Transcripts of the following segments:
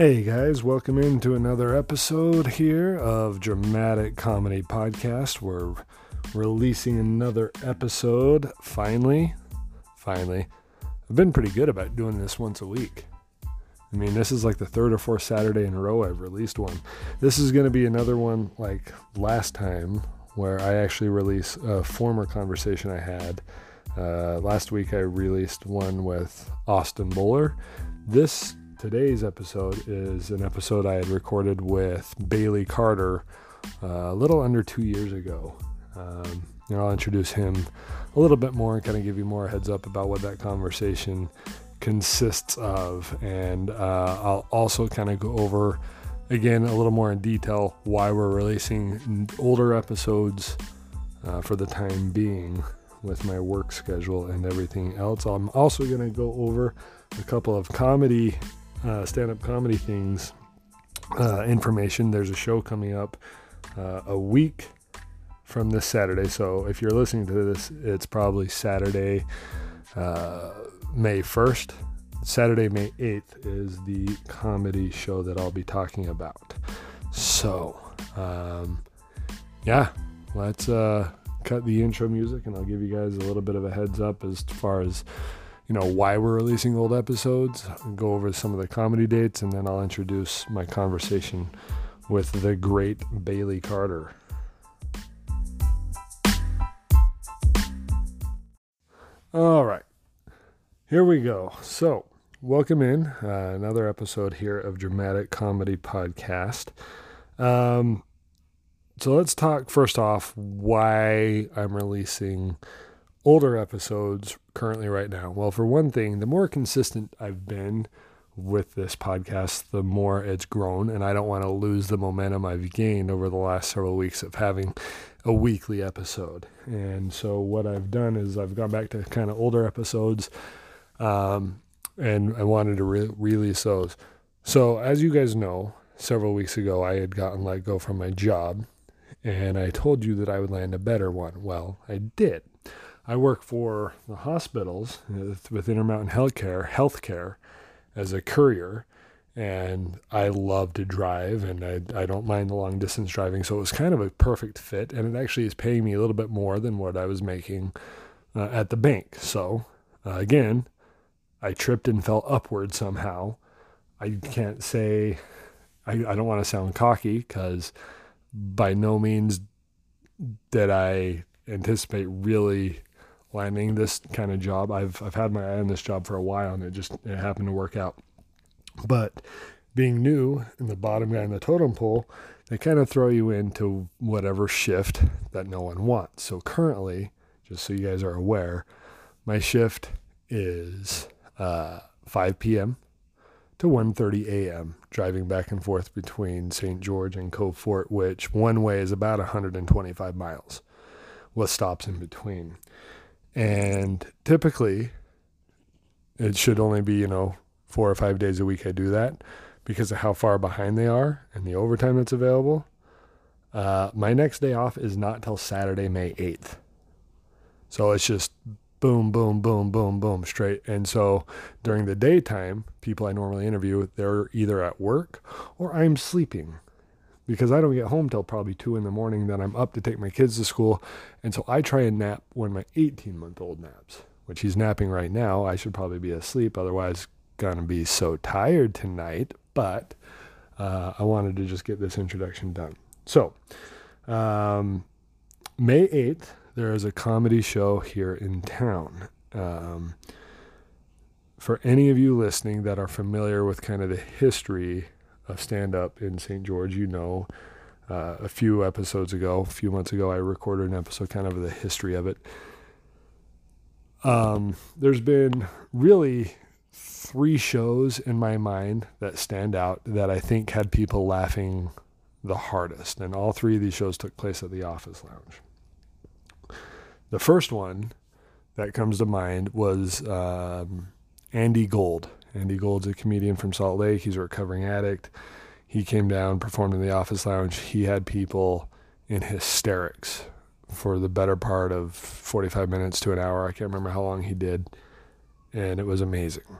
Hey guys, welcome into another episode here of Dramatic Comedy Podcast. We're releasing another episode finally. Finally. I've been pretty good about doing this once a week. I mean, this is like the third or fourth Saturday in a row I've released one. This is going to be another one like last time where I actually release a former conversation I had. Uh, last week I released one with Austin Bowler. This today's episode is an episode I had recorded with Bailey Carter uh, a little under two years ago. Um, know, I'll introduce him a little bit more and kind of give you more heads up about what that conversation consists of. And uh, I'll also kind of go over, again, a little more in detail why we're releasing older episodes uh, for the time being with my work schedule and everything else. I'm also going to go over a couple of comedy uh, stand up comedy things uh, information. There's a show coming up uh, a week from this Saturday. So if you're listening to this, it's probably Saturday, uh, May 1st. Saturday, May 8th is the comedy show that I'll be talking about. So, um, yeah, let's uh, cut the intro music and I'll give you guys a little bit of a heads up as far as you know why we're releasing old episodes, go over some of the comedy dates, and then I'll introduce my conversation with the great Bailey Carter. All right, here we go. So, welcome in uh, another episode here of Dramatic Comedy Podcast. Um, so let's talk first off why I'm releasing older episodes currently right now? Well, for one thing, the more consistent I've been with this podcast, the more it's grown, and I don't want to lose the momentum I've gained over the last several weeks of having a weekly episode. And so, what I've done is I've gone back to kind of older episodes, um, and I wanted to re- release those. So, as you guys know, several weeks ago, I had gotten let go from my job, and I told you that I would land a better one. Well, I did. I work for the hospitals with Intermountain Healthcare, healthcare as a courier, and I love to drive and I, I don't mind the long distance driving. So it was kind of a perfect fit, and it actually is paying me a little bit more than what I was making uh, at the bank. So uh, again, I tripped and fell upward somehow. I can't say, I, I don't want to sound cocky because by no means did I anticipate really landing this kind of job. I've I've had my eye on this job for a while, and it just it happened to work out. But being new and the bottom guy in the totem pole, they kind of throw you into whatever shift that no one wants. So currently, just so you guys are aware, my shift is uh, 5 p.m. to 1:30 a.m. driving back and forth between St. George and Cove Fort, which one way is about 125 miles, with stops in between. And typically, it should only be, you know, four or five days a week I do that because of how far behind they are and the overtime that's available. Uh, my next day off is not till Saturday, May 8th. So it's just boom, boom, boom, boom, boom, straight. And so during the daytime, people I normally interview, they're either at work or I'm sleeping because I don't get home till probably two in the morning. Then I'm up to take my kids to school. And so I try and nap when my 18 month old naps, which he's napping right now. I should probably be asleep. Otherwise, gonna be so tired tonight. But uh, I wanted to just get this introduction done. So, um, May 8th, there is a comedy show here in town. Um, for any of you listening that are familiar with kind of the history stand up in St. George, you know, uh, a few episodes ago, a few months ago, I recorded an episode kind of the history of it. Um, there's been really three shows in my mind that stand out that I think had people laughing the hardest. And all three of these shows took place at the Office Lounge. The first one that comes to mind was um, Andy Gold. Andy Gold's a comedian from Salt Lake. He's a recovering addict. He came down, performed in the office lounge. He had people in hysterics for the better part of 45 minutes to an hour. I can't remember how long he did. And it was amazing.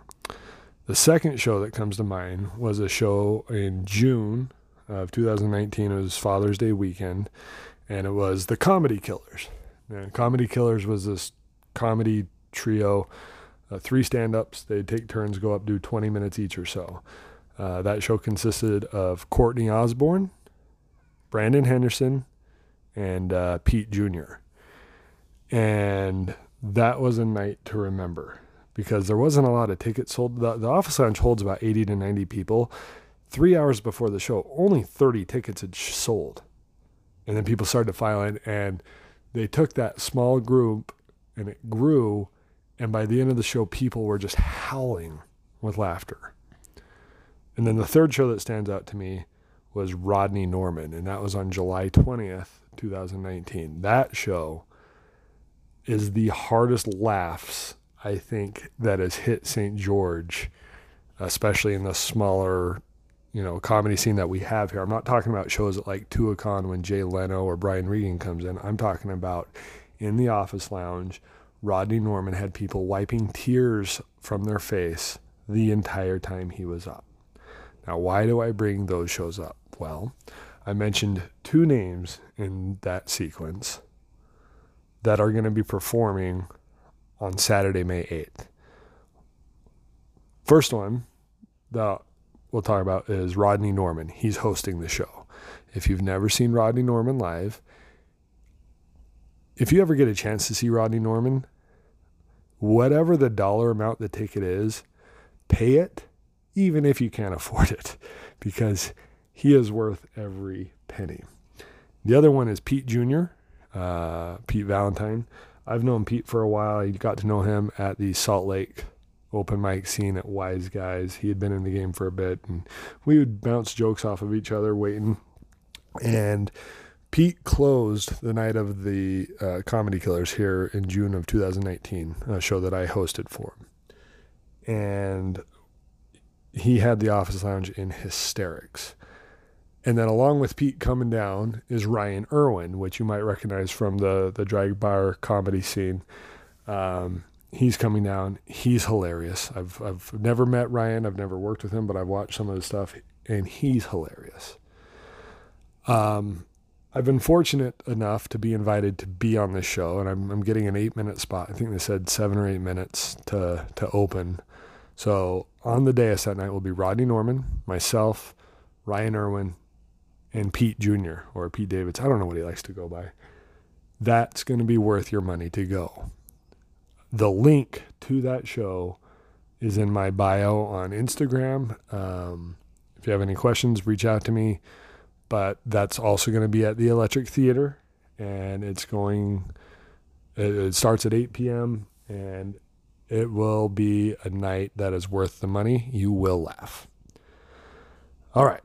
The second show that comes to mind was a show in June of 2019. It was Father's Day weekend, and it was the Comedy Killers. And Comedy Killers was this comedy trio, uh, three stand ups. They'd take turns, go up, do 20 minutes each or so. Uh, that show consisted of Courtney Osborne, Brandon Henderson, and uh, Pete Jr. And that was a night to remember because there wasn't a lot of tickets sold. The, the office lounge holds about 80 to 90 people. Three hours before the show, only 30 tickets had sold. And then people started to file in, and they took that small group and it grew. And by the end of the show, people were just howling with laughter. And then the third show that stands out to me was Rodney Norman, and that was on July 20th, 2019. That show is the hardest laughs I think that has hit St. George, especially in the smaller, you know, comedy scene that we have here. I'm not talking about shows like Tuacahn when Jay Leno or Brian Regan comes in. I'm talking about in the office lounge. Rodney Norman had people wiping tears from their face the entire time he was up. Now, why do I bring those shows up? Well, I mentioned two names in that sequence that are going to be performing on Saturday, May 8th. First one that we'll talk about is Rodney Norman. He's hosting the show. If you've never seen Rodney Norman live, if you ever get a chance to see Rodney Norman, whatever the dollar amount the ticket is, pay it, even if you can't afford it, because he is worth every penny. The other one is Pete Jr., uh, Pete Valentine. I've known Pete for a while. I got to know him at the Salt Lake open mic scene at Wise Guys. He had been in the game for a bit, and we would bounce jokes off of each other, waiting. And Pete closed the night of the uh, Comedy Killers here in June of 2019, a show that I hosted for him. And he had the office lounge in hysterics. And then along with Pete coming down is Ryan Irwin, which you might recognize from the the drag bar comedy scene. Um, he's coming down. He's hilarious. I've I've never met Ryan. I've never worked with him, but I've watched some of his stuff, and he's hilarious. Um, I've been fortunate enough to be invited to be on this show, and I'm I'm getting an eight minute spot. I think they said seven or eight minutes to to open. So on the dais that night will be Rodney Norman, myself, Ryan Irwin, and Pete Jr. or Pete Davids. I don't know what he likes to go by. That's going to be worth your money to go. The link to that show is in my bio on Instagram. Um, if you have any questions, reach out to me. But that's also going to be at the Electric Theater, and it's going. It starts at 8 p.m. and it will be a night that is worth the money. You will laugh. All right.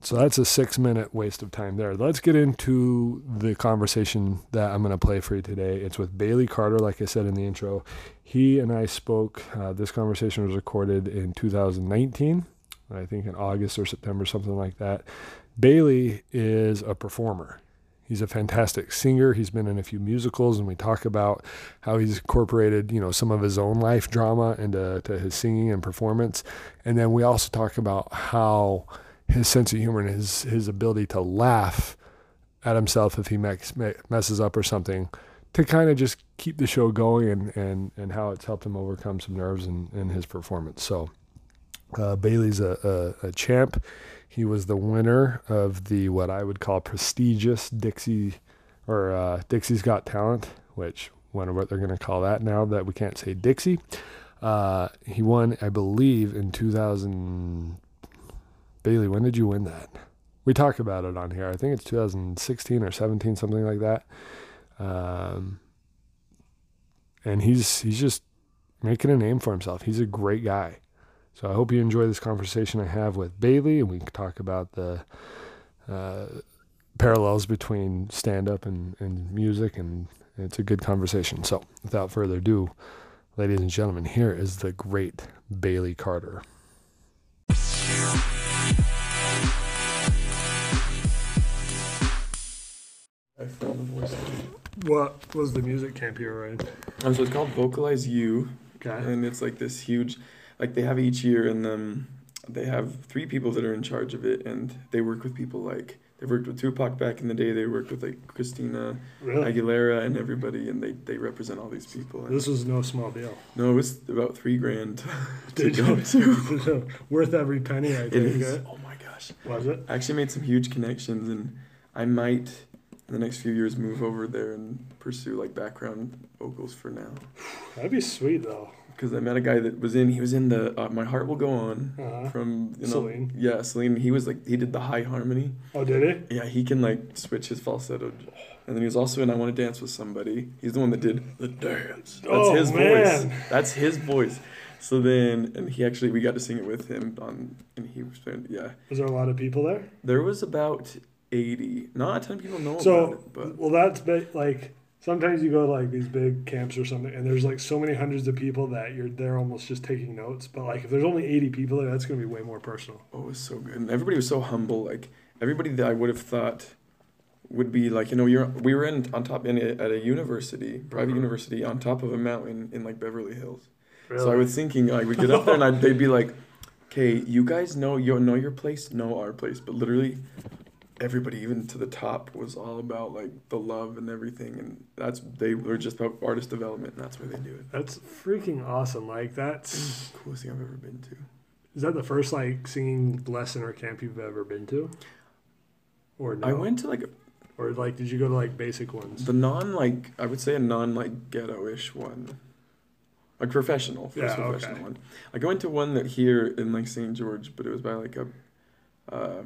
So that's a six minute waste of time there. Let's get into the conversation that I'm going to play for you today. It's with Bailey Carter, like I said in the intro. He and I spoke. Uh, this conversation was recorded in 2019, I think in August or September, something like that. Bailey is a performer. He's a fantastic singer. He's been in a few musicals, and we talk about how he's incorporated, you know, some of his own life drama into to his singing and performance. And then we also talk about how his sense of humor and his his ability to laugh at himself if he mess, messes up or something to kind of just keep the show going and, and, and how it's helped him overcome some nerves in, in his performance. So uh, Bailey's a, a, a, champ. He was the winner of the what I would call prestigious Dixie or uh, Dixie's Got Talent, which wonder what they're going to call that now that we can't say Dixie. Uh, he won, I believe, in 2000. Bailey, when did you win that? We talk about it on here. I think it's 2016 or 17, something like that. Um, and he's he's just making a name for himself. He's a great guy. So I hope you enjoy this conversation I have with Bailey, and we can talk about the uh, parallels between stand up and, and music, and it's a good conversation. So without further ado, ladies and gentlemen, here is the great Bailey Carter. I found the voice. What was the music camp you were in? Um, so it's called Vocalize You. Okay. And it's like this huge like they have each year, and then they have three people that are in charge of it, and they work with people like they worked with Tupac back in the day. They worked with like Christina Really? Aguilera and everybody, and they, they represent all these people. And This was no small deal. no, it was about three grand to go to. Worth every penny, I think. It is. eh? Oh my gosh! Was it? I actually made some huge connections, and I might in the next few years move over there and pursue like background vocals for now. That'd be sweet though. Because I met a guy that was in. He was in the uh, My Heart Will Go On Uh-huh. from you know. Celine. Yeah, Celine. He was like he did the high harmony. Oh, did he? Yeah, he can like switch his falsetto. And then he was also in I Want to Dance with Somebody. He's the one that did the dance. That's Oh, his man. voice. That's his voice. So then, and he actually, we got to sing it with him on, and he was, yeah. Was there a lot of people there? There was about 80. Not a ton of people know about So, it, but well, that's like sometimes you go to like these big camps or something, and there's like so many hundreds of people that you're there almost just taking notes. But like if there's only 80 people there, that's gonna be way more personal. oh, it was so good. And everybody was so humble. Like, everybody that I would have thought would be like, you know, you're, we were in on top in a, at a university, private Mhm. university, on top of a mountain in like Beverly Hills. Really? So I was thinking, like, we get up there and I'd, they'd be like, "Okay, you guys know you know your place, know our place." But literally, everybody, even to the top, was all about like the love and everything, and that's they were just about artist development, and that's why they do it. that's freaking awesome. Like that's Coolest thing I've ever been to. is that the first like singing lesson or camp you've ever been to? Or no? I went to like Or like did you go to like basic ones? the non like I would say a non like ghetto-ish one, like professional, first Yeah, professional okay. one. I went to one that here in like St. George, but it was by like a uh,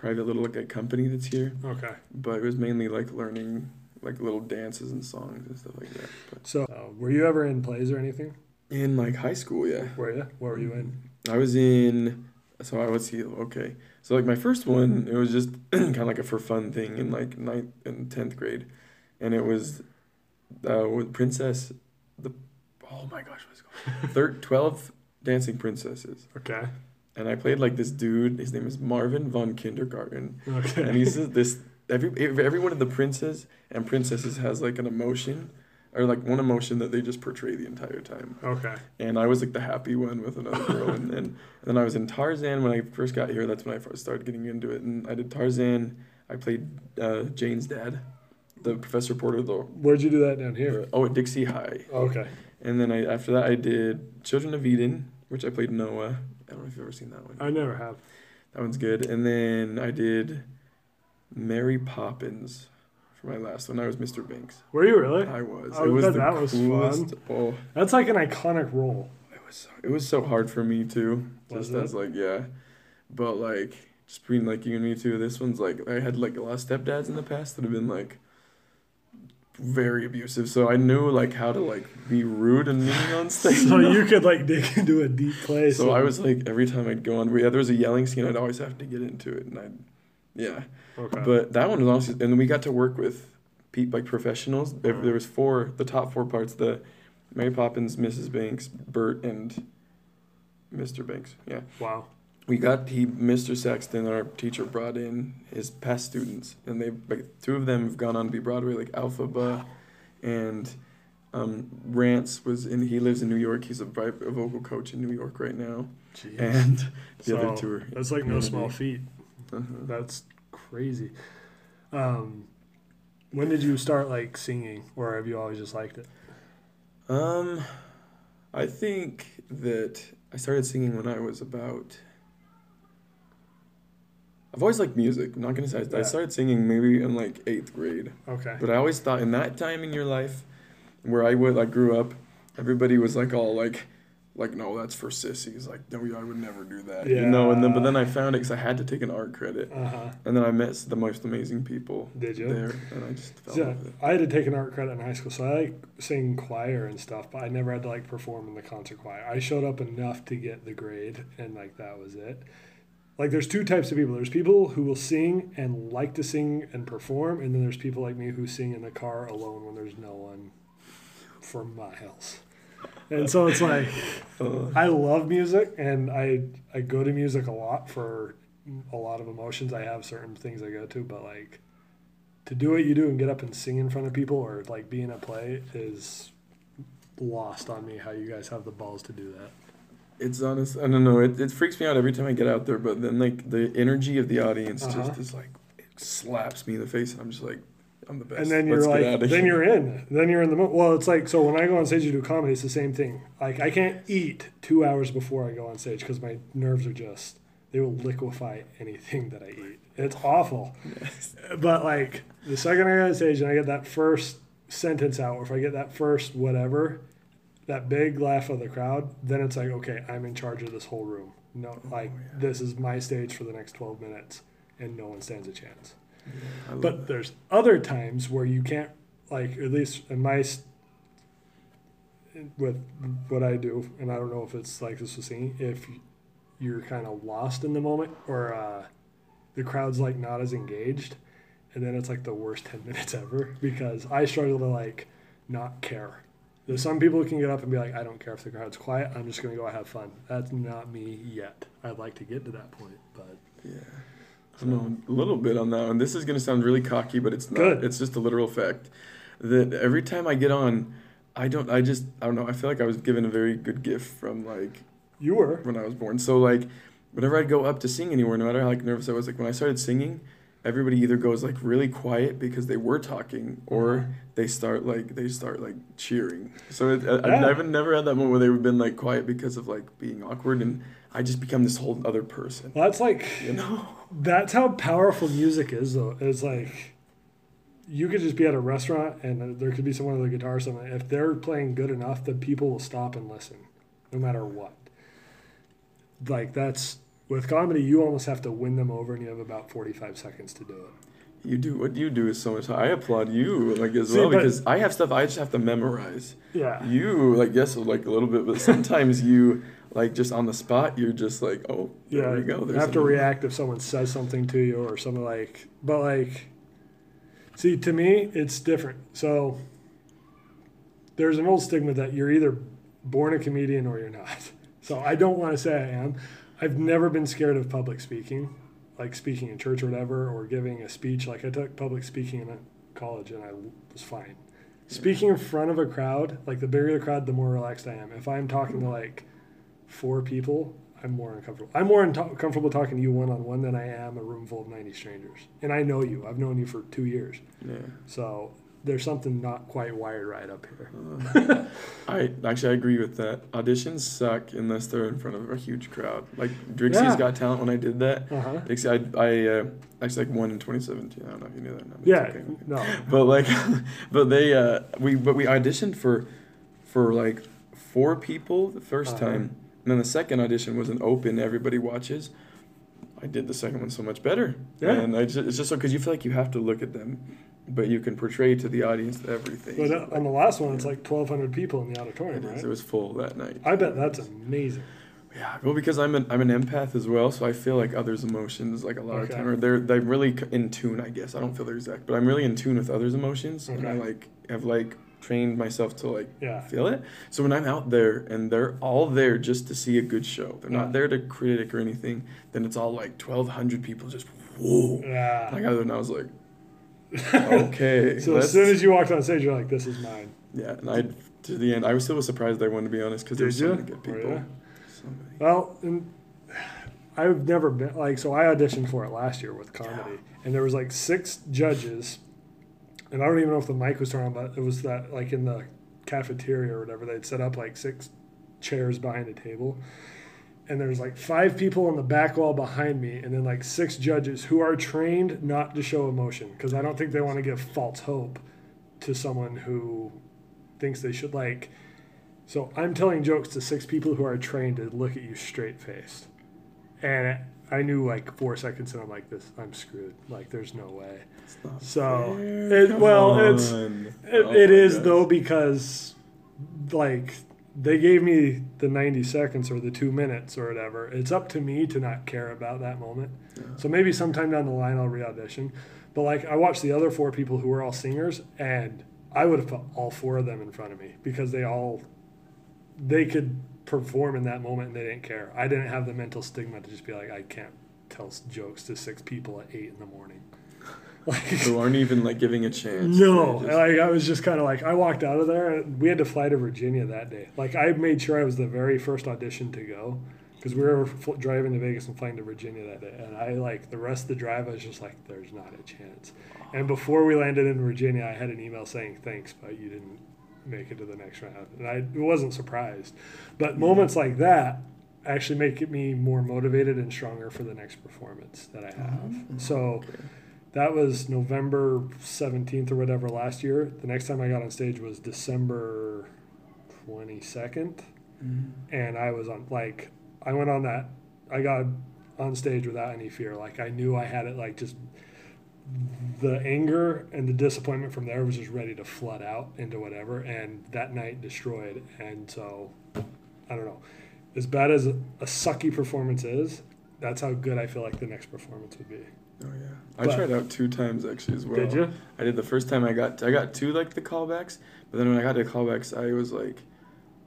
private little like company that's here. Okay. but it was mainly like learning like little dances and songs and stuff like that. But So uh, were you ever in plays or anything? in like high school, yeah, Were you? What were you in? I was in. So I was here. Okay, so like my first one, it was just kind of like a for fun thing in like ninth and tenth grade, and it was uh, with Princess, the oh my gosh, what's it called? Third, twelve dancing princesses, Okay. And I played like this dude. His name is Marvin von Kindergarten. Okay. and he's this every every one of the princes and princesses has like an emotion or like one emotion that they just portray the entire time okay. and i was like the happy one with another girl and then and then i was in tarzan when i first got here that's when i first started getting into it and i did tarzan i played uh, jane's dad the professor porter Though. Where'd you do that down here? oh at dixie high Okay. and then i after that i did children of eden which i played noah i don't know if you've ever seen that one I never have. that one's good. And then I did Mary Poppins for my last one. I was Mr. Banks. Were you really? I was. I it was the that was coolest. Oh, That's like an iconic role. it was. So, it was so hard for me too. Was Just it? as like yeah, but like just between like you and me too. This one's like I had like a lot of stepdads in the past that have been like very abusive. So I knew like how to like be rude and mean on stage. So you could like dig into a deep place. So I was like every time I'd go on, yeah, there was a yelling scene. I'd always have to get into it, and I'd yeah. Okay. But that one was honestly, and we got to work with Pete like professionals. There, Mhm. there was four, the top four parts: the Mary Poppins, Mrs. Banks, Bert, and Mr. Banks. Yeah, wow. We got he, Mr. Saxton, our teacher, brought in his past students, and they like two of them have gone on to be Broadway, like Elphaba, and um, Rance was in. He lives in New York. He's a, a vocal coach in New York right now, Jeez. and the so other two are. that's like no small feat. Uh-huh. That's crazy. Um, when did you start like singing, or have you always just liked it? Um, I think that I started singing when I was about. I've always liked music. I'm not gonna say I-. I started singing maybe in like eighth grade, Okay. but I always thought in that time in your life, where I would like grew up, everybody was like all like, like no, that's for sissies. Like no, I would never do that. Yeah. You know. And then but then I found it because I had to take an art credit, Uh huh. and then I met the most amazing people Did you? there, and I just fell Yeah. I had to take an art credit in high school, so I like sing choir and stuff, but I never had to like perform in the concert choir. I showed up enough to get the grade, and like that was it. Like, there's two types of people. There's people who will sing and like to sing and perform, and then there's people like me who sing in the car alone when there's no one for miles. And so it's like I love music, and I I go to music a lot for a lot of emotions. I have certain things I go to, but like to do what you do and get up and sing in front of people or like be in a play is lost on me. How you guys have the balls to do that? It's honest. I don't know. It, it freaks me out every time I get out there. But then like the energy of the audience Uh-huh. just is like it slaps me in the face, and I'm just like, I'm the best. and then you're Let's like, then you're in. Then you're in the mo- well. It's like so when I go on stage to do comedy, it's the same thing. Like I can't eat two hours before I go on stage because my nerves are just they will liquefy anything that I eat. It's awful. Yes. But like the second I get on stage and I get that first sentence out, or if I get that first whatever, that big laugh of the crowd, then it's like, okay, I'm in charge of this whole room. No, like yeah. this is my stage for the next 12 minutes, and no one stands a chance. Love But there's other times where you can't, like at least in my with what I do, and I don't know if it's like this with singing, if you're kind of lost in the moment or uh, the crowd's like not as engaged, and then it's like the worst ten minutes ever because I struggle to like not care. There's some people who can get up and be like, I don't care if the crowd's quiet. I'm just gonna go have fun. That's not me yet. I'd like to get to that point, but Yeah. I don't a little bit on that one. This is gonna sound really cocky, but it's not. Good. It's just a literal fact that every time I get on, I don't. I just. I don't know. I feel like I was given a very good gift from like you were. when I was born. So like, whenever I'd go up to sing anywhere, no matter how like nervous I was, like when I started singing, everybody either goes like really quiet because they were talking, or Uh-huh. they start like they start like cheering. So it, I, Yeah. I've never never had that moment where they've been like quiet because of like being awkward, and I just become this whole other person. Well, that's like You know. That's how powerful music is, though. It's like you could just be at a restaurant and there could be someone with a guitar or something. If they're playing good enough, the people will stop and listen, no matter what. Like that's with comedy, you almost have to win them over, and you have about forty-five seconds to do it. You do what you do is so much. I applaud you like as See, well because I have stuff I just have to memorize. Yeah. You like yes like a little bit, but sometimes you like just on the spot you're just like oh there Yeah, we go. you There's have to react if someone says something to you or something like. But like, see, to me, it's different. So there's an old stigma that you're either born a comedian or you're not. So I don't want to say I am. I've never been scared of public speaking, like speaking in church or whatever, or giving a speech. Like I took public speaking in college and I was fine. Speaking in front of a crowd, like the bigger the crowd, the more relaxed I am. If I'm talking to like four people, I'm more uncomfortable. I'm more unto- comfortable talking to you one on one than I am a room full of 90 strangers. And I know you. I've known you for two years. Yeah. So there's something not quite wired right up here. Uh, I actually I agree with that. Auditions suck unless they're in front of a huge crowd. Like Dixie's Yeah. Got Talent when I did that. Uh huh. Dixie, I, I uh, actually like won in 2017. I don't know if you knew that. No, Yeah. okay. No. but like but they uh we but we auditioned for for like four people the 1st Uh-huh. time and then the second audition was an open everybody watches i did the second one so much better Yeah. and I just, it's just so because you feel like you have to look at them but you can portray to the audience everything But uh, on the last one, it's like 1,200 people in the it, auditorium, is. right? it was full that night I bet that's amazing. yeah well because i'm an i'm an empath as well so i feel like others emotions like a lot Okay. of time or they're they're really in tune i guess i don't feel they're exact but i'm really in tune with others emotions and I like have like trained myself to like Yeah. feel it. So when I'm out there and they're all there just to see a good show, they're Yeah. not there to critic or anything, then it's all like 1,200 people just, whoa. Yeah. Like, and I was like, okay. so as soon as you walked on stage, you're like, this is mine. Yeah, and I, to the end, I was still surprised I won, to be honest, because there's so many good oh, people. So many. Well, and I've never been like so. I auditioned for it last year with comedy, and there was like six judges, and I don't even know if the mic was turned on, but it was that like in the cafeteria or whatever they'd set up like six chairs behind a table, and there's like five people on the back wall behind me, and then like six judges who are trained not to show emotion because I don't think they want to give false hope to someone who thinks they should like. So I'm telling jokes to six people who are trained to look at you straight faced, and I knew like four seconds and I'm like this. I'm screwed. Like there's no way. It's not So, fair. it- Come well, it's- on. It, Oh it my gosh. though because like they gave me the 90 seconds or the two minutes or whatever. It's up to me to not care about that moment. Yeah. So maybe sometime down the line I'll re-audition. But like I watched the other four people who were all singers, and I would have put all four of them in front of me because they all they could perform in that moment and they didn't care. I didn't have the mental stigma to just be like I can't tell jokes to six people at eight in the morning. Like Who aren't even like giving a chance. no, just- like I was just kind of like I walked out of there. We had to fly to Virginia that day. Like I made sure I was the very first audition to go because we were fl- driving to Vegas and flying to Virginia that day. And I like the rest of the drive. I was just like, "There's not a chance." And before we landed in Virginia, I had an email saying, "Thanks, but you didn't make it to the next round." And I wasn't surprised. But moments like that actually make me more motivated and stronger for the next performance that I have. Mm-hmm. So Okay. That was November 17th or whatever last year. The next time I got on stage was December 22nd. Mhm. And I was on, like, I went on that, I got on stage without any fear. Like, I knew I had it, like, just the anger and the disappointment from there was just ready to flood out into whatever. And that night destroyed. And so, I don't know. As bad as a sucky performance is, that's how good I feel like the next performance would be. Oh yeah. I But- tried out two times actually as well. Did you? I did the first time I got I got two like the callbacks, but then when I got to callbacks, I was like,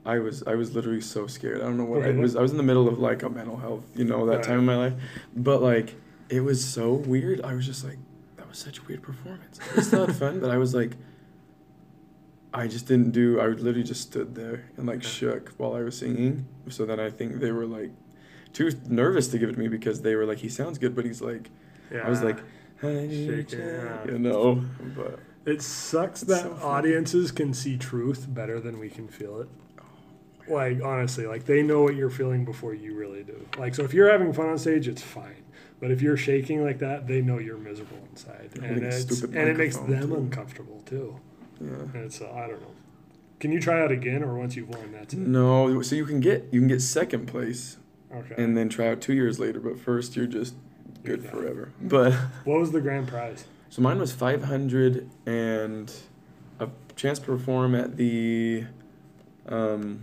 I was I was literally so scared. I don't know what I was. I was in the middle of like a mental health, you know, that Right. time in my life, but like it was so weird. I was just like, that was such a weird performance. I still had fun, but I was like, I just didn't do. I literally just stood there and like shook while I was singing. So then I think they were like too nervous to give it to me because they were like, he sounds good, but he's like. Yeah. I was like, I need a Shaking, you know, but It sucks that so audiences can see truth better than we can feel it. Like honestly, like they know what you're feeling before you really do. Like so, if you're having fun on stage, it's fine. But if you're shaking like that, they know you're miserable inside, and it's it's and it makes them too. uncomfortable too. yeah. And it's uh, I don't know. Can you try out again, or once you've won, that's it? No, so you can get you can get second place Okay. and then try out two years later, but first you're just good Yeah. forever. But what was the grand prize? so mine was five hundred and a chance to perform at the um,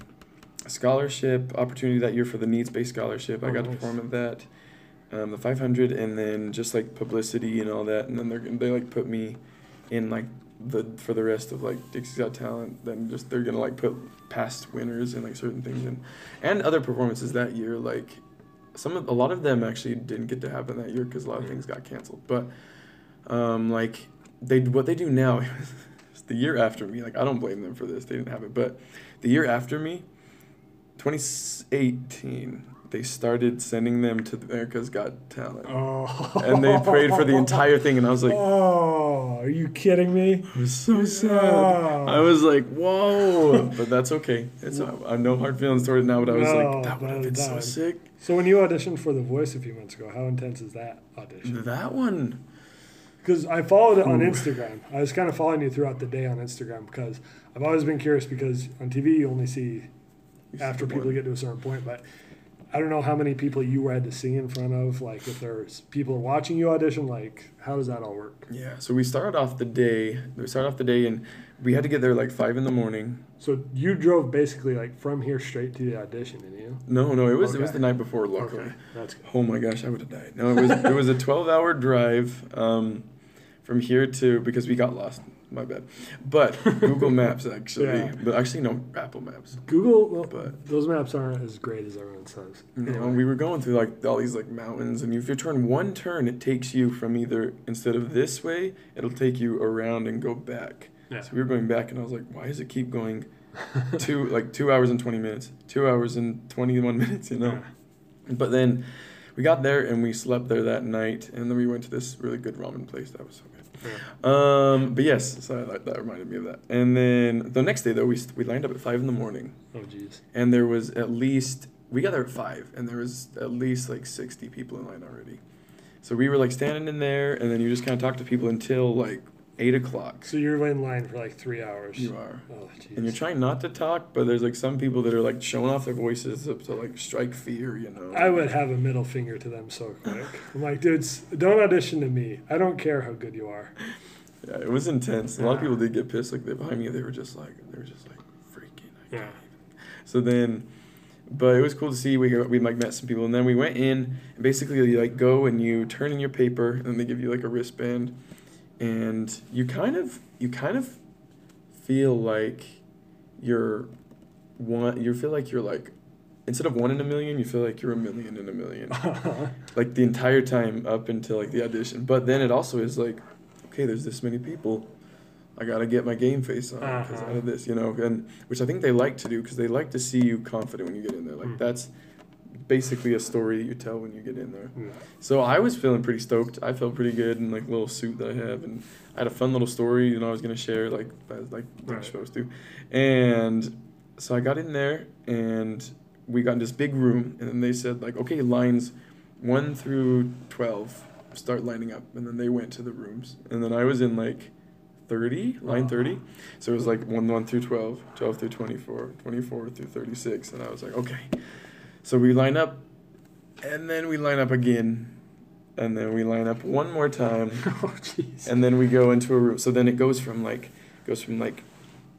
scholarship opportunity that year for the needs based scholarship. I Oh, got to perform at that. Um, the five hundred and then just like publicity and all that, and then they're they like put me in like the for the rest of like Dixie's Got Talent. Then just they're gonna like put past winners and like certain things and and other performances that year. Like some of a lot of them actually didn't get to happen that year because a lot of things got canceled. But um, like they what they do now the year after me. Like I don't blame them for this. They didn't have it, but the year after me, 2018, they started sending them to America's Got Talent. Oh. And they prayed for the entire thing, and I was like, oh, are you kidding me? it was so sad. Oh. I was like, whoa, but that's okay. It's I have no hard feelings toward it now, but I was No, like, that would have been so sick. So when you auditioned for The Voice a few months ago, how intense is that audition? That one, Because I followed it on Instagram. I was kind of following you throughout the day on Instagram because I've always been curious because on TV you only see after people get to a certain point, but I don't know how many people you had to sing in front of. Like if there's people watching you audition, like how does that all work? Yeah, so we started off the day. We started off the day, and we had to get there like five in the morning. So you drove basically like from here straight to the audition, didn't you? No, no, it was it was the night before. Luckily, Okay, that's good. Oh my gosh, I would have died. No, it was it was a twelve hour drive um, from here to because we got lost. My bad. But Google Maps actually, Yeah. but actually no Apple Maps. Google, well, But- those maps aren't as great as everyone says. Know, Anyway. and we were going through like all these like mountains, and if you turn one turn, it takes you from either instead of this way, it'll take you around and go back. Yeah. So we were going back, and I was like, why does it keep going two like two hours and twenty minutes, two hours and twenty one minutes? You know. Yeah. But then we got there and we slept there that night, and then we went to this really good ramen place that was so good. Um, but yes, so that, that reminded me of that. And then the next day though, we st- we lined up at five in the morning, Oh jeez. and there was at least we got there at five, and there was at least like sixty people in line already. So we were like standing in there, and then you just kind of talk to people until like eight o'clock. So you're in line for like three hours. You are. Oh jeez. And you're trying not to talk, but there's like some people that are like showing off their voices to, to like strike fear, you know. I would have a middle finger to them so quick. I'm like, dudes, don't audition to me. I don't care how good you are. Yeah, it was intense. A lot of people did get pissed. Like they behind me, they were just like they were just like freaking. I Yeah. can't even. So then, but it was cool to see. We we like met some people, and then we went in. And basically, you like go and you turn in your paper, and they give you like a wristband, and you kind of you kind of feel like you're one. You feel like you're like instead of one in a million, you feel like you're a million in a million. like the entire time up until like the audition. But then it also is like okay, there's this many people. I gotta get my game face on because Uh-huh. out of this, you know, and which I think they like to do because they like to see you confident when you get in there. Like Mm. that's basically a story that you tell when you get in there. Yeah. So I was feeling pretty stoked. I felt pretty good in like little suit that I have, and I had a fun little story, you know, I was gonna share like like Right. I'm supposed to, and so I got in there and we got in this big room, and then they said like, okay, lines one through twelve start lining up, and then they went to the rooms, and then I was in like. 30 line uh-huh. 30 so it was like 1 1 through 12 12 through 24 24 through 36 and i was like okay so we line up and then we line up again and then we line up one more time oh jeez. and then we go into a room so then it goes from like goes from like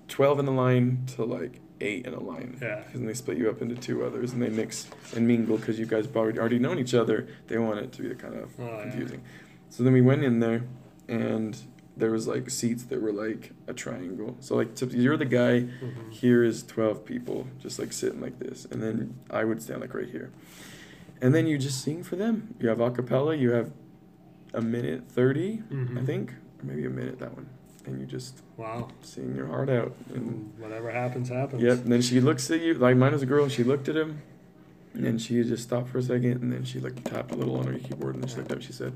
12 in a line to like 8 in a line Yeah. and they split you up into two others and they mix and mingle because you guys already already known each other they want it to be kind of Oh, yeah. confusing so then we went in there and there was like seats that were like a triangle so like so you're the guy Mhm. here is 12 people just like sitting like this and then i would stand like right here and then you just sing for them you have a cappella you have a minute 30 i Mhm. think or maybe a minute that one and you just Wow. sing your heart out and And whatever happens, happens. yep and then she looks at you like mine was a girl she looked at him and then she just stopped for a second and then she like tapped a little on her keyboard and then she looked up she said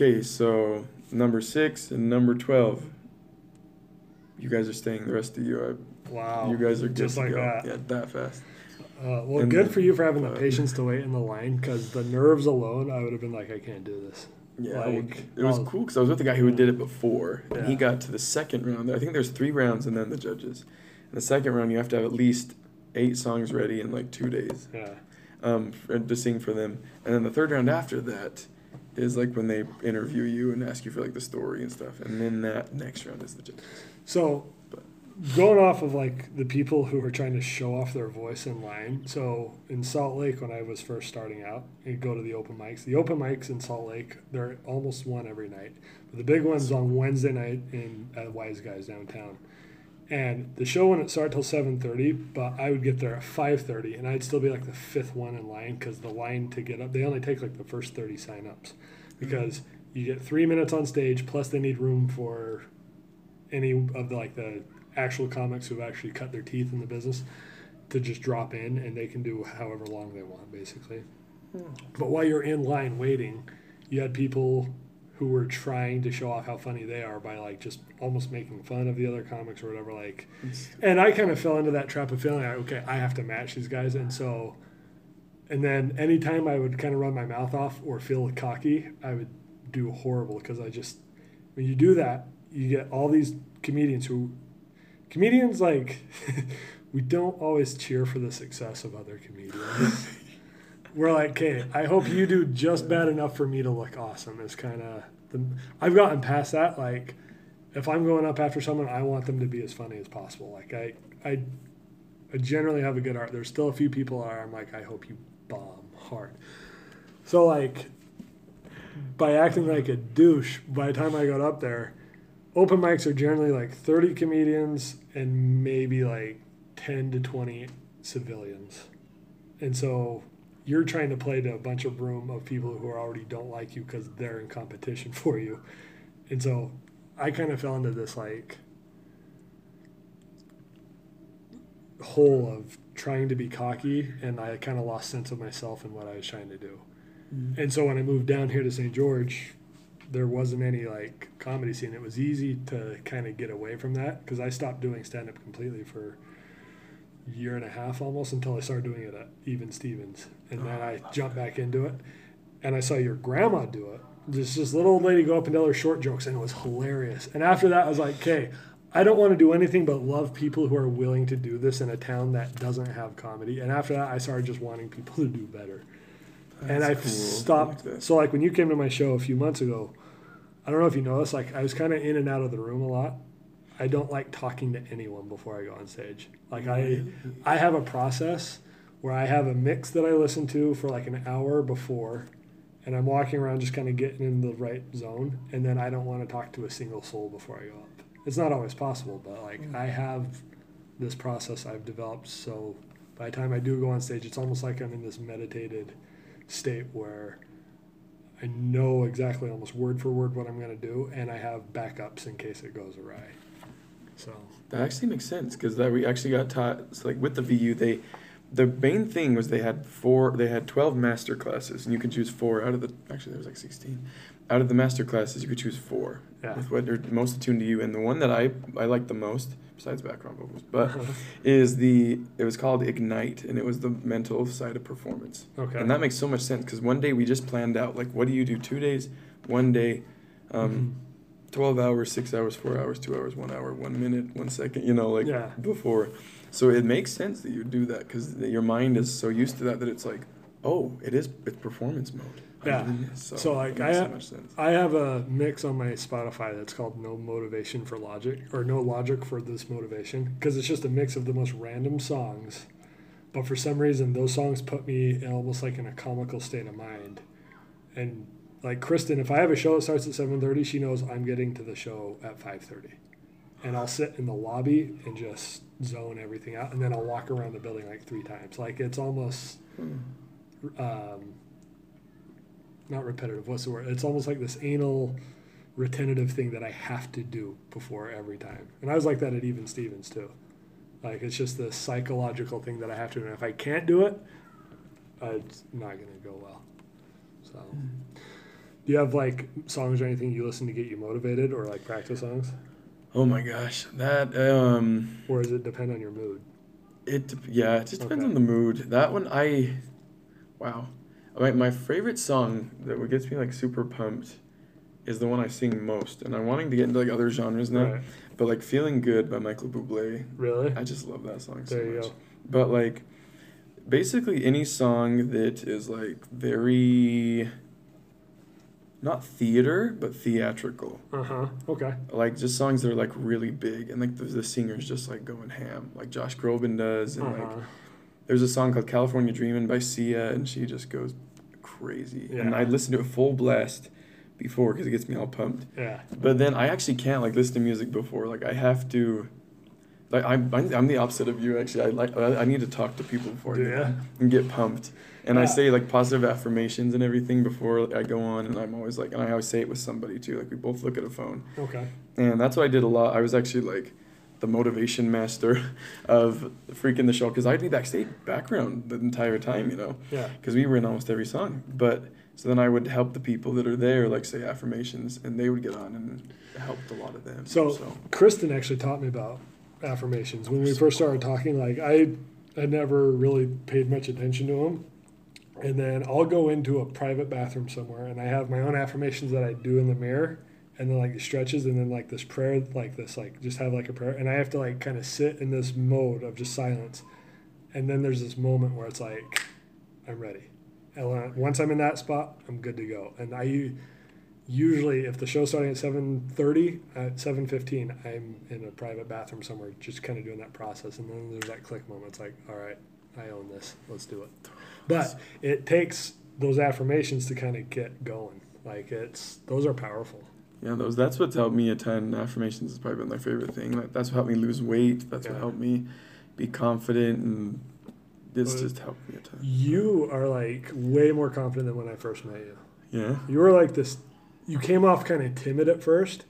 okay so number six and number 12 you guys are staying the rest of you I Wow. you guys are Just like that. Yeah, that fast. Uh, well, And good then- for you for having the uh, patience to wait in the line because the nerves alone, I would have been like, I can't do this. Yeah, Like, it was I'll- cool because I was with the guy who did it before, and he got to the second round. I think there's three rounds and then the judges. In the second round, you have to have at least eight songs ready in like two days Yeah. um, to sing for them. And then the third round after that is like when they interview you and ask you for like the story and stuff. And then that next round is the judges. So, But- going off of like the people who are trying to show off their voice in line. So in Salt Lake, when I was first starting out, and go to the open mics. The open mics in Salt Lake, they're almost one every night. But the big one's on Wednesday night in at Wise Guys downtown. And the show wouldn't start till seven thirty, but I would get there at five thirty, and I'd still be like the fifth one in line because the line to get up, they only take like the first thirty sign-ups, mm-hmm. because you get three minutes on stage, plus they need room for any of the like the actual comics who've actually cut their teeth in the business to just drop in and they can do however long they want basically. Hmm. But while you're in line waiting you had people who were trying to show off how funny they are by like just almost making fun of the other comics or whatever like and i kind of fell into that trap of feeling like okay i have to match these guys and so and then anytime i would kind of run my mouth off or feel cocky i would do horrible because i just when you do that you get all these comedians who comedians like we don't always cheer for the success of other comedians we're like okay i hope you do just bad enough for me to look awesome is kind of the i've gotten past that like if i'm going up after someone i want them to be as funny as possible. Like i i, I generally have a good art. There's still a few people are i'm like i hope you bomb hard. So like by acting like a douche by the time i got up there open mics are generally like 30 comedians and maybe like 10 to 20 civilians. And so you're trying to play to a bunch of room of people who already don't like you because they're in competition for you. And so I kind of fell into this like hole of trying to be cocky and I kind of lost sense of myself and what I was trying to do. Mm-hmm. And so when I moved down here to St. George, there wasn't any like comedy scene. It was easy to kind of get away from that because I stopped doing stand up completely for year and a half almost until I started doing it at Even Stevens. And then I jumped back into it and I saw your grandma do it. Just this little old lady go up and tell her short jokes and it was hilarious. And after that, I was like, okay, I don't want to do anything but love people who are willing to do this in a town that doesn't have comedy. And after that, I started just wanting people to do better and I That's cool. I stopped. like so like when you came to my show a few months ago, I don't know if you noticed, like I was kind of in and out of the room a lot. I don't like talking to anyone before I go on stage. Like I, I have a process where I have a mix that I listen to for like an hour before, and I'm walking around just kind of getting in the right zone, and then I don't want to talk to a single soul before I go up. It's not always possible, but like mm. I have this process I've developed. So by the time I do go on stage, it's almost like I'm in this meditated state where I know exactly almost word for word what I'm going to do, and I have backups in case it goes awry. So That actually makes sense because that we actually got taught. So like with the VU, they the main thing was they had four. They had twelve master classes, and you could choose four out of the. Actually, there was like sixteen. Out of the master classes, you could choose four yeah, with what are most attuned to you. And the one that I I like the most, besides background vocals, but is the it was called Ignite, and it was the mental side of performance. okay. And that makes so much sense because one day we just planned out like, what do you do two days, one day, um, Mhm. 12 hours, six hours, four hours, two hours, one hour, one minute, one second, you know, like Yeah. before. So it makes sense that you do that because your mind is so used to that that it's like, oh, it is, it's performance mode. Yeah. this. So, So, like, I- so. I have a mix on my Spotify that's called No Motivation for Logic or No Logic for This Motivation because it's just a mix of the most random songs. But for some reason, those songs put me in almost like in a comical state of mind. And like Kristen, if I have a show that starts at 7:30, she knows I'm getting to the show at 5:30. And I'll sit in the lobby and just zone everything out and then I'll walk around the building like three times. Like it's almost Hmm. um, not repetitive. What's the word? It's almost like this anal, retentive thing that I have to do before every time. And I was like that at Even Stevens too. Like it's just this psychological thing that I have to. do. And if I can't do it, uh, it's not gonna go well. So, do you have like songs or anything you listen to get you motivated, or like practice songs, Oh my gosh, that um, or does it depend on your mood? it yeah, it just depends Okay. on the mood. That one I, wow, my my favorite song that gets me like super pumped, is the one I sing most, and I'm wanting to get into like other genres now. Right. But like "Feeling Good" by Michael Bublé, Really? I just love that song so There you much. go. But like, basically any song that is like very, not theater but theatrical. Uh huh. Okay. Like just songs that are like really big and like the, the singer's just like going ham, like Josh Groban does, and like Uh-huh. there's a song called "California Dreamin'" by Sia, and she just goes crazy. Yeah. And I listen to it full blast before because it gets me all pumped. Yeah. But then I actually can't like listen to music before. Like I have to. Like I'm, I'm, I'm the opposite of you actually. I like I I need to talk to people before I Do get ya? on and get pumped. And I say like positive affirmations and everything before I go on. And I'm always like, and I always say it with somebody too. Like we both look at a phone. Okay. And that's what I did a lot. I was actually like the motivation master of freaking the show because I'd be backstage background the entire time, you know, Yeah. because we were in almost every song. But so then I would help the people that are there, like say affirmations, and they would get on and it helped a lot of them. So, Kristen actually taught me about affirmations when we first started talking. Like I had never really paid much attention to them, and then I'll go into a private bathroom somewhere and I have my own affirmations that I do in the mirror, and then like the stretches, and then like this prayer, like this, like just have like a prayer, and I have to like kind of sit in this mode of just silence, and then there's this moment where it's like, I'm ready. And once I'm in that spot, I'm good to go. And I usually if the show's starting at 7.30 at 7.15 i'm in a private bathroom somewhere just kind of doing that process and then there's that click moment it's like all right i own this let's do it but it takes those affirmations to kind of get going like it's those are powerful Yeah, those that's what's helped me a ton. Affirmations has probably been my favorite thing. Like, that's what helped me lose weight. That's what helped me be confident, and Well, just helped me a ton. you are like way more confident than when i first met you Yeah. you were like this you came off kind of timid at first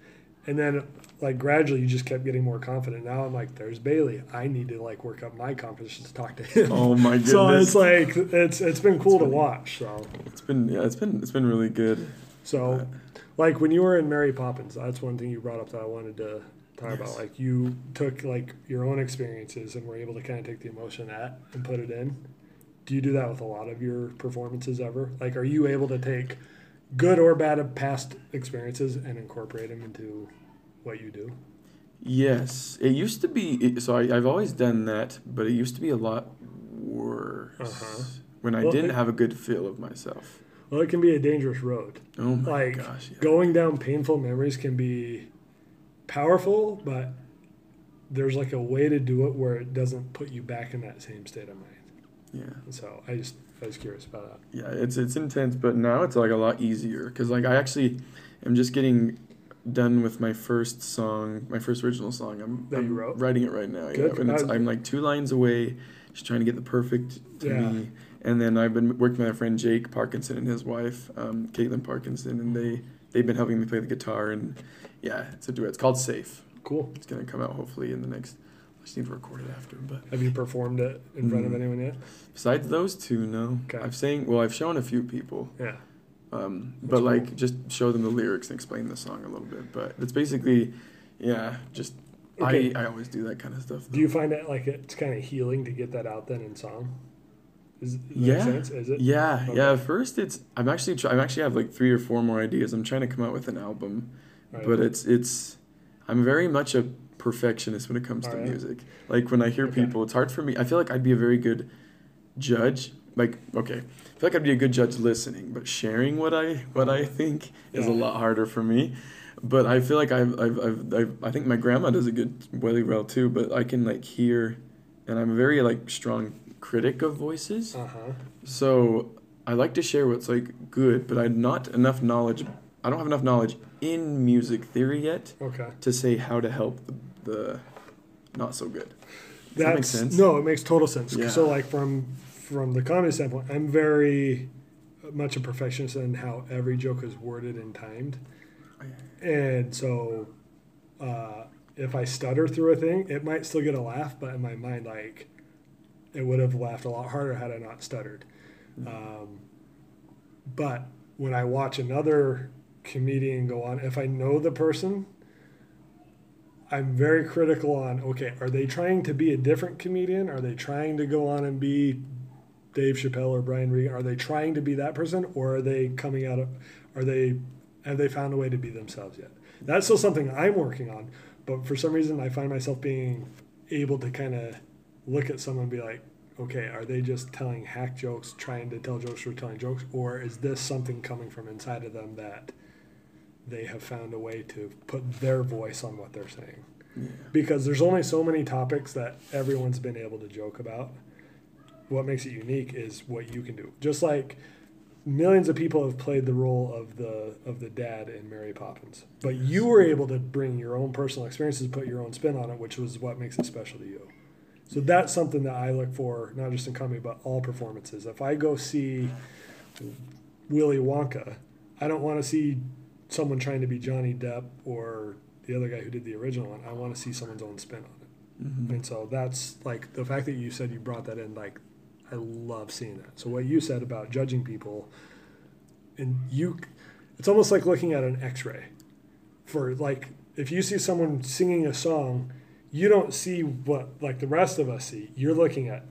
and then like gradually you just kept getting more confident. Now i'm like there's bailey. I need to like work up my confidence to talk to him. Oh my goodness. so it's like it's it's been cool It's to watch so. It's been yeah, it's been it's been really good. so uh, like when you were in mary poppins that's one thing you brought up that i wanted to talk about. Like you took like your own experiences and were able to kind of take the emotion that and put it in. Do you do that with a lot of your performances ever? Like are you able to take good or bad of past experiences and incorporate them into what you do Yes, it used to be. So I, I've always done that, but it used to be a lot worse Uh-huh. when I Well, didn't it- have a good feel of myself. well it can be a dangerous road Oh my Like, gosh! Yeah. going down painful memories can be powerful, but there's like a way to do it where it doesn't put you back in that same state of mind. yeah, And so I just I was curious about that. yeah. It's it's intense, but now it's like a lot easier because like I actually am just getting done with my first song, my first original song. I'm, That you I'm wrote? writing it right now. Good. Yeah, and it's, I'm like two lines away just trying to get the perfect to Yeah. me. And then I've been working with my friend Jake Parkinson and his wife, um, Caitlin Parkinson, and they they've been helping me play the guitar. And yeah, it's a duet. It's called Safe. Cool. It's gonna come out hopefully in the next. I just need to record it after, but. Have you performed it in front of Mm. anyone yet? Besides those two, no. Okay. I've sang well. I've shown a few people, Yeah. um, but like cool. just show them the lyrics and explain the song a little bit. But it's basically, yeah, just Okay. I I always do that kind of stuff. Do you find it like it's kind of healing to get that out then in song? Is, does Yeah. make sense? Is it? Yeah, Okay. yeah. First, it's I'm actually try, I'm actually have like three or four more ideas. I'm trying to come out with an album, Right. but it's it's I'm very much a perfectionist when it comes to Alright. music. Like when I hear Okay. people, it's hard for me. I feel like I'd be a very good judge. Like okay, I feel like I'd be a good judge listening, but sharing what I what I think is a lot harder for me. But I feel like I've, I've, I've, I've I think my grandma does a good really well too. But I can like hear, and I'm a very like strong critic of voices. Uh huh. So I like to share what's like good, but I'm not enough knowledge. I don't have enough knowledge in music theory yet Okay. to say how to help the, the not so good. Does that make That's sense? no, it makes total sense. Yeah. So like from from the comedy standpoint, I'm very much a perfectionist in how every joke is worded and timed, and so uh, if I stutter through a thing, it might still get a laugh, but in my mind, like it would have laughed a lot harder had I not stuttered. Um, but when I watch another comedian go on, if I know the person, I'm very critical on okay, are they trying to be a different comedian? Are they trying to go on and be Dave Chappelle or Brian Regan? Are they trying to be that person or are they coming out of are they have they found a way to be themselves yet? That's still something I'm working on, but for some reason I find myself being able to kind of look at someone and be like, okay, are they just telling hack jokes, trying to tell jokes for telling jokes, or is this something coming from inside of them that they have found a way to put their voice on what they're saying? Yeah. Because there's only so many topics that everyone's been able to joke about. What makes it unique is what you can do. Just like millions of people have played the role of the of the dad in Mary Poppins, but you were able to bring your own personal experiences, put your own spin on it, which was what makes it special to you. So that's something that I look for, not just in comedy, but all performances. If I go see Willy Wonka, I don't want to see someone trying to be Johnny Depp or the other guy who did the original one. I want to see someone's own spin on it. Mhm. And so that's like the fact that you said you brought that in, like, I love seeing that. So what you said about judging people, and you, it's almost like looking at an x ray. For like, if you see someone singing a song, you don't see what like the rest of us see. You're looking at,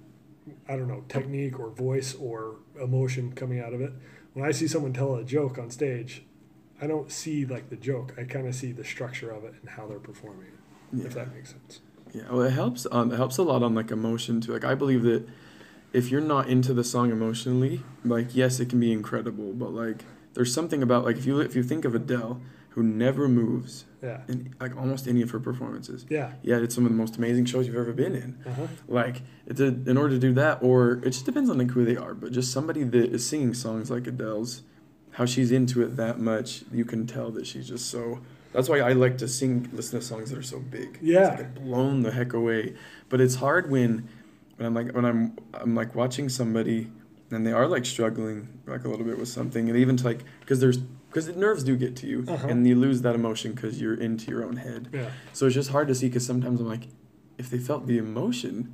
I don't know, technique or voice or emotion coming out of it. When I see someone tell a joke on stage, I don't see like the joke. I kind of see the structure of it and how they're performing. it, If that makes sense. Yeah, well, it helps. Um, it helps a lot on like emotion too. Like I believe that if you're not into the song emotionally, like yes, it can be incredible, but like there's something about like if you if you think of Adele, who never moves Yeah. in like almost any of her performances. Yeah. Yeah, it's some of the most amazing shows you've ever been in. Uh huh. Like it's a, in order to do that, or it just depends on like who they are. But just somebody that is singing songs like Adele's, how she's into it that much, you can tell that she's just so. That's why I like to sing, listen to songs that are so big. Yeah. it's like blown the heck away. But it's hard when, when I'm like when I'm I'm like watching somebody, and they are like struggling like a little bit with something, and even to like because there's because the nerves do get to you, Uh-huh. and you lose that emotion because you're into your own head. Yeah. So it's just hard to see because sometimes I'm like, if they felt the emotion,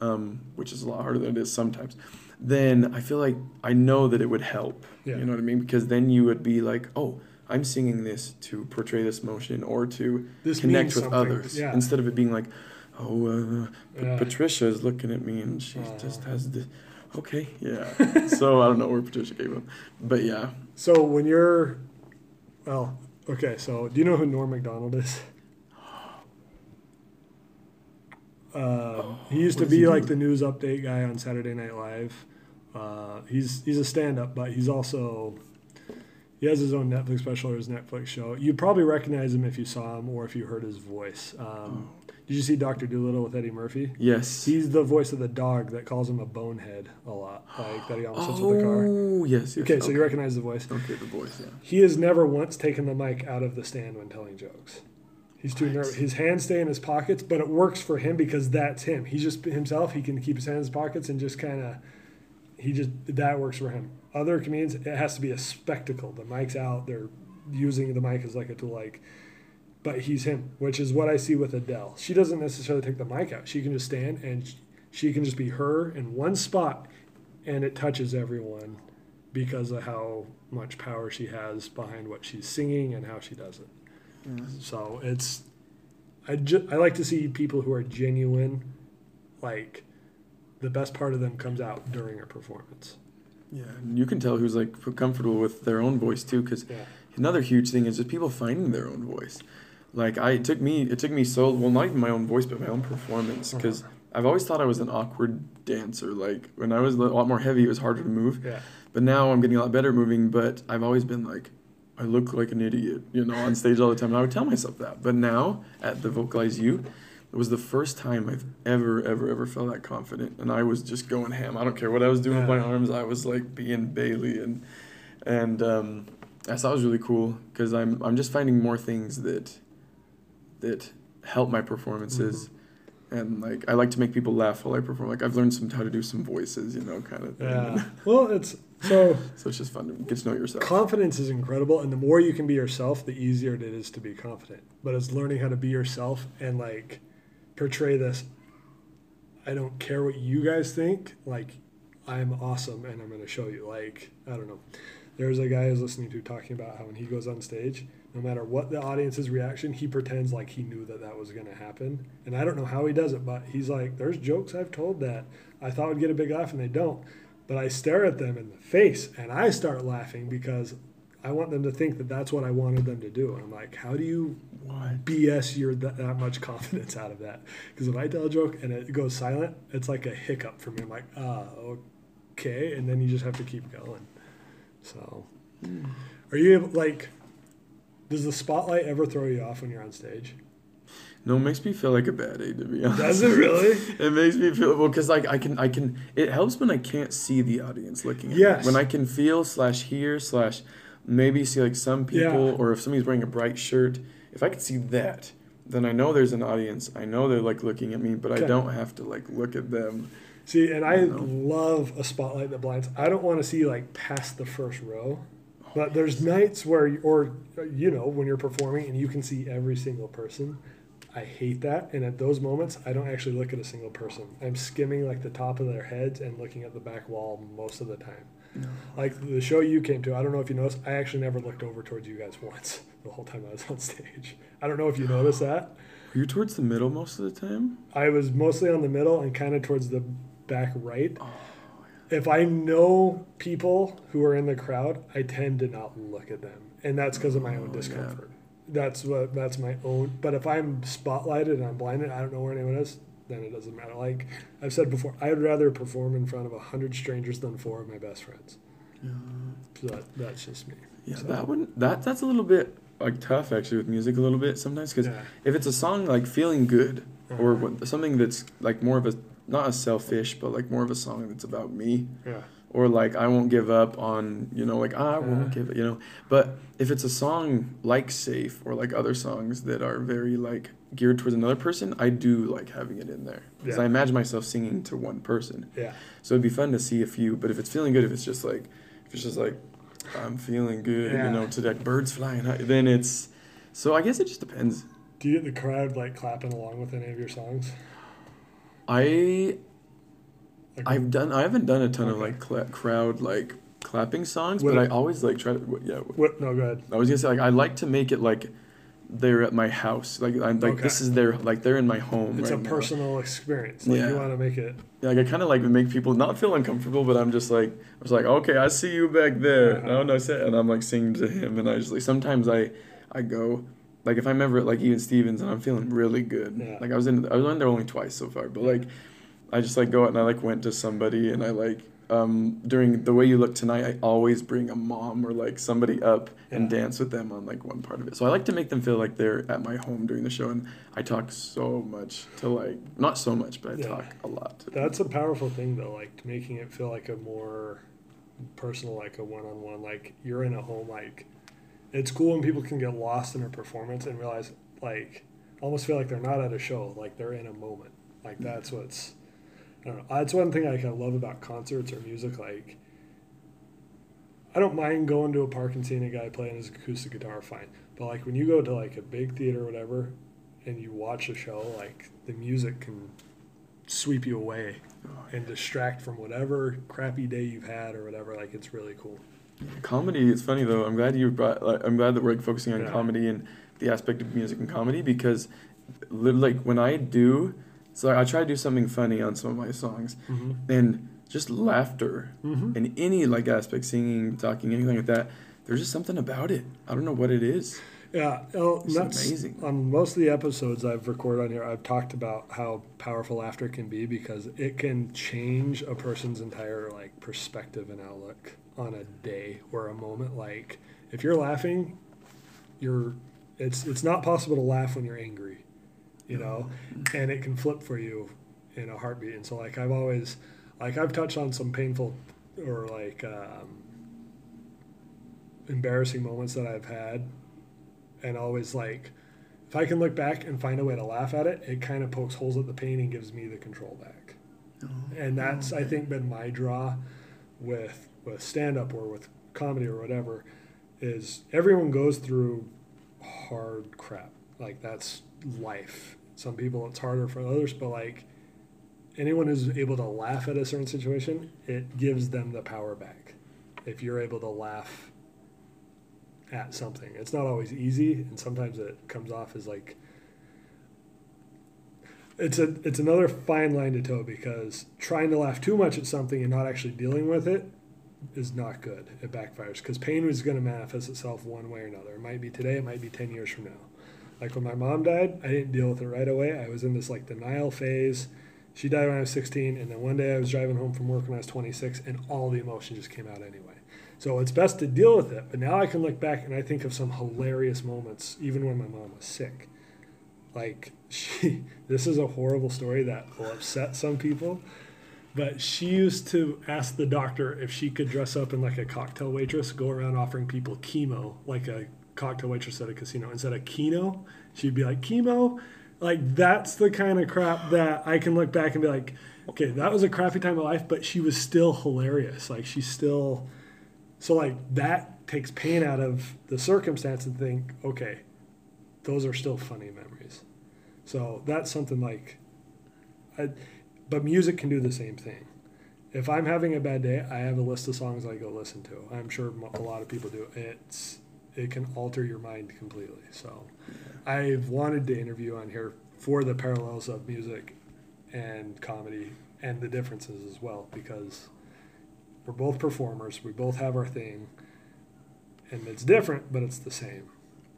um, which is a lot harder than it is sometimes, then I feel like I know that it would help. Yeah. You know what I mean? Because then you would be like, oh, I'm singing this to portray this emotion or to This connect with something. others Yeah. instead of it being like, oh, uh, Yeah. Patricia is looking at me and she just has this. Okay, yeah. so I don't know where Patricia came from, but yeah. So when you're, well, okay. So do you know who Norm Macdonald is? Um, he used to be do? like the news update guy on Saturday Night Live. Uh, he's he's a stand-up, but he's also he has his own Netflix special or his Netflix show. You'd probably recognize him if you saw him or if you heard his voice. Um, did you see Doctor Dolittle with Eddie Murphy? Yes. He's the voice of the dog that calls him a bonehead a lot, like that he almost hits with the car. Oh, yes, yes. Okay, so you recognize the voice. Okay, the voice, yeah. He has never once taken the mic out of the stand when telling jokes. He's too nervous. His hands stay in his pockets, but it works for him because that's him. He's just himself. He can keep his hands in his pockets and just kind of, he just that works for him. Other comedians, it has to be a spectacle. The mic's out. They're using the mic as like a tool, like. But he's him, which is what I see with Adele. She doesn't necessarily take the mic out. She can just stand and she can just be her in one spot, and it touches everyone because of how much power she has behind what she's singing and how she does it. Mm-hmm. So it's I ju- I like to see people who are genuine, like the best part of them comes out during a performance. Yeah, and you can tell who's like comfortable with their own voice too, because Yeah. another huge thing is just people finding their own voice. Like I, it took me, it took me so well, not even my own voice, but my own performance, uh-huh. because I've always thought I was an awkward dancer. Like when I was a lot more heavy, it was harder to move. Yeah. But now I'm getting a lot better moving. But I've always been like, I look like an idiot, you know, on stage all the time. And I would tell myself that. But now at the Vocalize You, it was the first time I've ever, ever, ever felt that confident. And I was just going ham. I don't care what I was doing with my arms. I was like being Bailey. And, and um, I thought it was really cool because I'm, I'm just finding more things that, that help my performances. And like I like to make people laugh while I perform. Like I've learned some how to do some voices, you know, kind of thing. Yeah. Well, it's so So it's just fun to get to know yourself. confidence is incredible, and the more you can be yourself, the easier it is to be confident. But it's learning how to be yourself and like portray this. I don't care what you guys think. Like, I'm awesome, and I'm going to show you. Like, I don't know. There's a guy I was listening to talking about how when he goes on stage, no matter what the audience's reaction, he pretends like he knew that that was going to happen. And I don't know how he does it, but he's like, "There's jokes I've told that I thought would get a big laugh, and they don't." But I stare at them in the face, and I start laughing because I want them to think that that's what I wanted them to do. And I'm like, how do you? BS your that, that much confidence out of that? Because if I tell a joke and it goes silent, it's like a hiccup for me. I'm like, ah, okay, and then you just have to keep going. So, are you able, like? Does the spotlight ever throw you off when you're on stage? No, it makes me feel like a bad egg to be honest. Does it really? It makes me feel well because like I can I can it helps when I can't see the audience looking at Yes. me. When I can feel slash hear slash maybe see like some people Yeah. or if somebody's wearing a bright shirt, if I could see that, then I know there's an audience. I know they're like looking at me, but Okay. I don't have to like look at them. See, and I I love a spotlight that blinds. I don't want to see like past the first row. Oh, but there's nights where, or you know, when you're performing and you can see every single person. I hate that, and at those moments, I don't actually look at a single person. I'm skimming like the top of their heads and looking at the back wall most of the time. Like the show you came to, I don't know if you noticed. I actually never looked over towards you guys once the whole time I was on stage. I don't know if you noticed that. Are you towards the middle most of the time? I was mostly on the middle and kind of towards the back right. Oh, If I know people who are in the crowd, I tend to not look at them, and that's because of my own Oh, yeah. discomfort. That's what that's my own. But if I'm spotlighted and I'm blinded, I don't know where anyone is. Then it doesn't matter. Like I've said before, I'd rather perform in front of a hundred strangers than four of my best friends. So that, that's just me. Yeah, So- that one that that's a little bit like tough actually with music a little bit sometimes because Yeah. if it's a song like feeling good or Uh-huh. what, something that's like more of a not a selfish but like more of a song that's about me Yeah. or like I won't give up on you know like I won't Yeah. give it you know but if it's a song like safe or like other songs that are very like geared towards another person I do like having it in there because Yeah. I imagine myself singing to one person Yeah. so it'd be fun to see a few but if it's feeling good if it's just like if it's just like I'm feeling good Yeah. you know to like birds flying high then it's so I guess it just depends Do you get the crowd like clapping along with any of your songs? I Like, I've done I haven't done a ton of like cla- crowd like clapping songs Would but I always like try to what- yeah what? No, go ahead. I was gonna say like I like to make it like they're at my house. Like I'm like Okay. this is their like they're in my home. It's right a now. personal experience. Like Yeah. you want to make it. Like I kind of like make people not feel uncomfortable, but I'm just like I was like okay, I see you back there. Uh-huh. No, no, say, and I'm like singing to him, and I just like sometimes I I go like if I'm ever at like even Stevens and I'm feeling really good. Yeah. Like I was in I was in there only twice so far, but like I just like go out and I like went to somebody and I like um, during the way you look tonight, I always bring a mom or like somebody up and dance with them on like one part of it. So I like to make them feel like they're at my home during the show, and I talk so much to like not so much, but I Yeah. talk a lot. To That's a powerful thing though, like making it feel like a more personal, like a one on one, like you're in a home. Like it's cool when people can get lost in a performance and realize like almost feel like they're not at a show, like they're in a moment. Like that's what's I don't know. That's one thing I like I love about concerts or music. Like I don't mind going to a park and seeing a guy playing his acoustic guitar, fine. But like when you go to like a big theater or whatever, and you watch a show, like the music can sweep you away oh, and distract from whatever crappy day you've had or whatever. Like it's really cool. Comedy. It's funny though. I'm glad you brought. Like, I'm glad that we're like, focusing on Yeah. comedy and the aspect of music and comedy because, like when I do, so I try to do something funny on some of my songs, Mm-hmm. and just laughter Mm-hmm. in any like aspect, singing, talking, anything like that. There's just something about it. I don't know what it is. Yeah, well, It's that's amazing. on most of the episodes I've recorded on here. I've talked about how powerful laughter can be because it can change a person's entire like perspective and outlook on a day or a moment. Like if you're laughing, you're it's it's not possible to laugh when you're angry, you know, and it can flip for you in a heartbeat. And so like I've always like I've touched on some painful or like um, embarrassing moments that I've had and always like if I can look back and find a way to laugh at it, it kind of pokes holes at the pain and gives me the control back. And that's I think been my draw with with stand up or with comedy or whatever is everyone goes through hard crap. Like that's life. Some people it's harder for others, but like anyone who's able to laugh at a certain situation, it gives them the power back. If you're able to laugh at something. It's not always easy, and sometimes it comes off as like it's a it's another fine line to toe because trying to laugh too much at something and not actually dealing with it is not good. It backfires because pain is going to manifest itself one way or another. It might be today, it might be ten years from now. Like when my mom died, I didn't deal with it right away. I was in this like denial phase. She died when I was 16, and then one day I was driving home from work when I was 26, and all the emotion just came out anyway. So it's best to deal with it. But now I can look back and I think of some hilarious moments, even when my mom was sick. Like she, this is a horrible story that will upset some people, but she used to ask the doctor if she could dress up in like a cocktail waitress, go around offering people chemo, like a cocktail waitress at a casino. Instead of keno, she'd be like chemo. Like that's the kind of crap that I can look back and be like, okay, that was a crappy time of life, but she was still hilarious. Like she's still so like that takes pain out of the circumstance and think, okay, those are still funny memories. So that's something like, I, but music can do the same thing. If I'm having a bad day, I have a list of songs I go listen to. I'm sure a lot of people do. It's it can alter your mind completely. So I've wanted to interview on here for the parallels of music and comedy and the differences as well because we're both performers. We both have our thing, and it's different, but it's the same.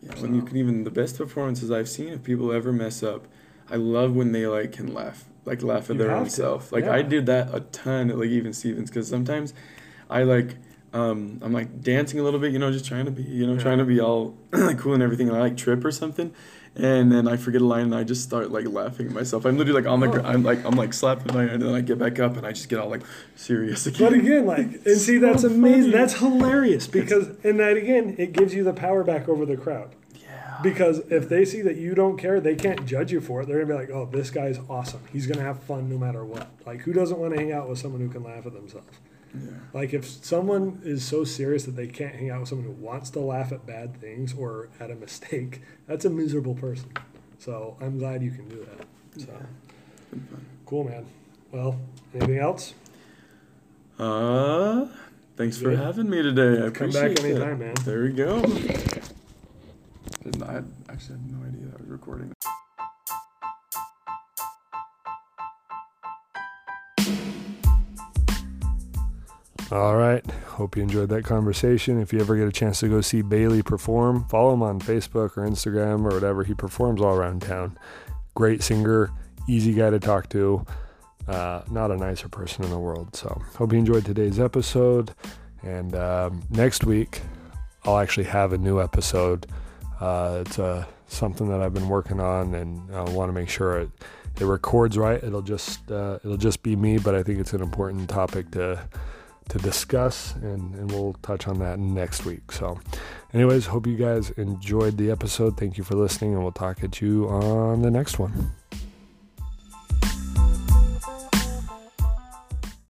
Yeah, when you can even the best performances I've seen if people ever mess up, I love when they like can laugh, like laugh at You their own to, self. Like yeah. I did that a ton at like even Stevens because sometimes I like um, I'm like dancing a little bit, you know, just trying to be, you know, Yeah. trying to be all cool and everything, and I like trip or something, and then I forget a line and I just start like laughing at myself. I'm literally like on the, gr- Oh. I'm like I'm like slapping my hand, and then I get back up and I just get all like serious again. But again, like, and see, that's So amazing. funny. That's hilarious because, and that again, it gives you the power back over the crowd. yeah, Because if they see that you don't care, they can't judge you for it. They're gonna be like, "Oh, this guy's awesome. He's gonna have fun no matter what." Like, who doesn't want to hang out with someone who can laugh at themselves? Yeah. Like, if someone is so serious that they can't hang out with someone who wants to laugh at bad things or at a mistake, that's a miserable person. So I'm glad you can do that. So It's been fun. cool, man. Well, anything else? Uh, thanks for having me today. I Come appreciate back it. anytime, man. There we go. Didn't I actually had no idea I was recording. All right. Hope you enjoyed that conversation. If you ever get a chance to go see Bailey perform, follow him on Facebook or Instagram or whatever. He performs all around town. Great singer, easy guy to talk to. Uh, not a nicer person in the world. So, hope you enjoyed today's episode. And um, next week, I'll actually have a new episode. Uh, it's uh, something that I've been working on, and I want to make sure it, it records right. It'll just uh, it'll just be me, but I think it's an important topic to to discuss, and, and we'll touch on that next week. So, anyways, hope you guys enjoyed the episode. Thank you for listening, and we'll talk at you on the next one.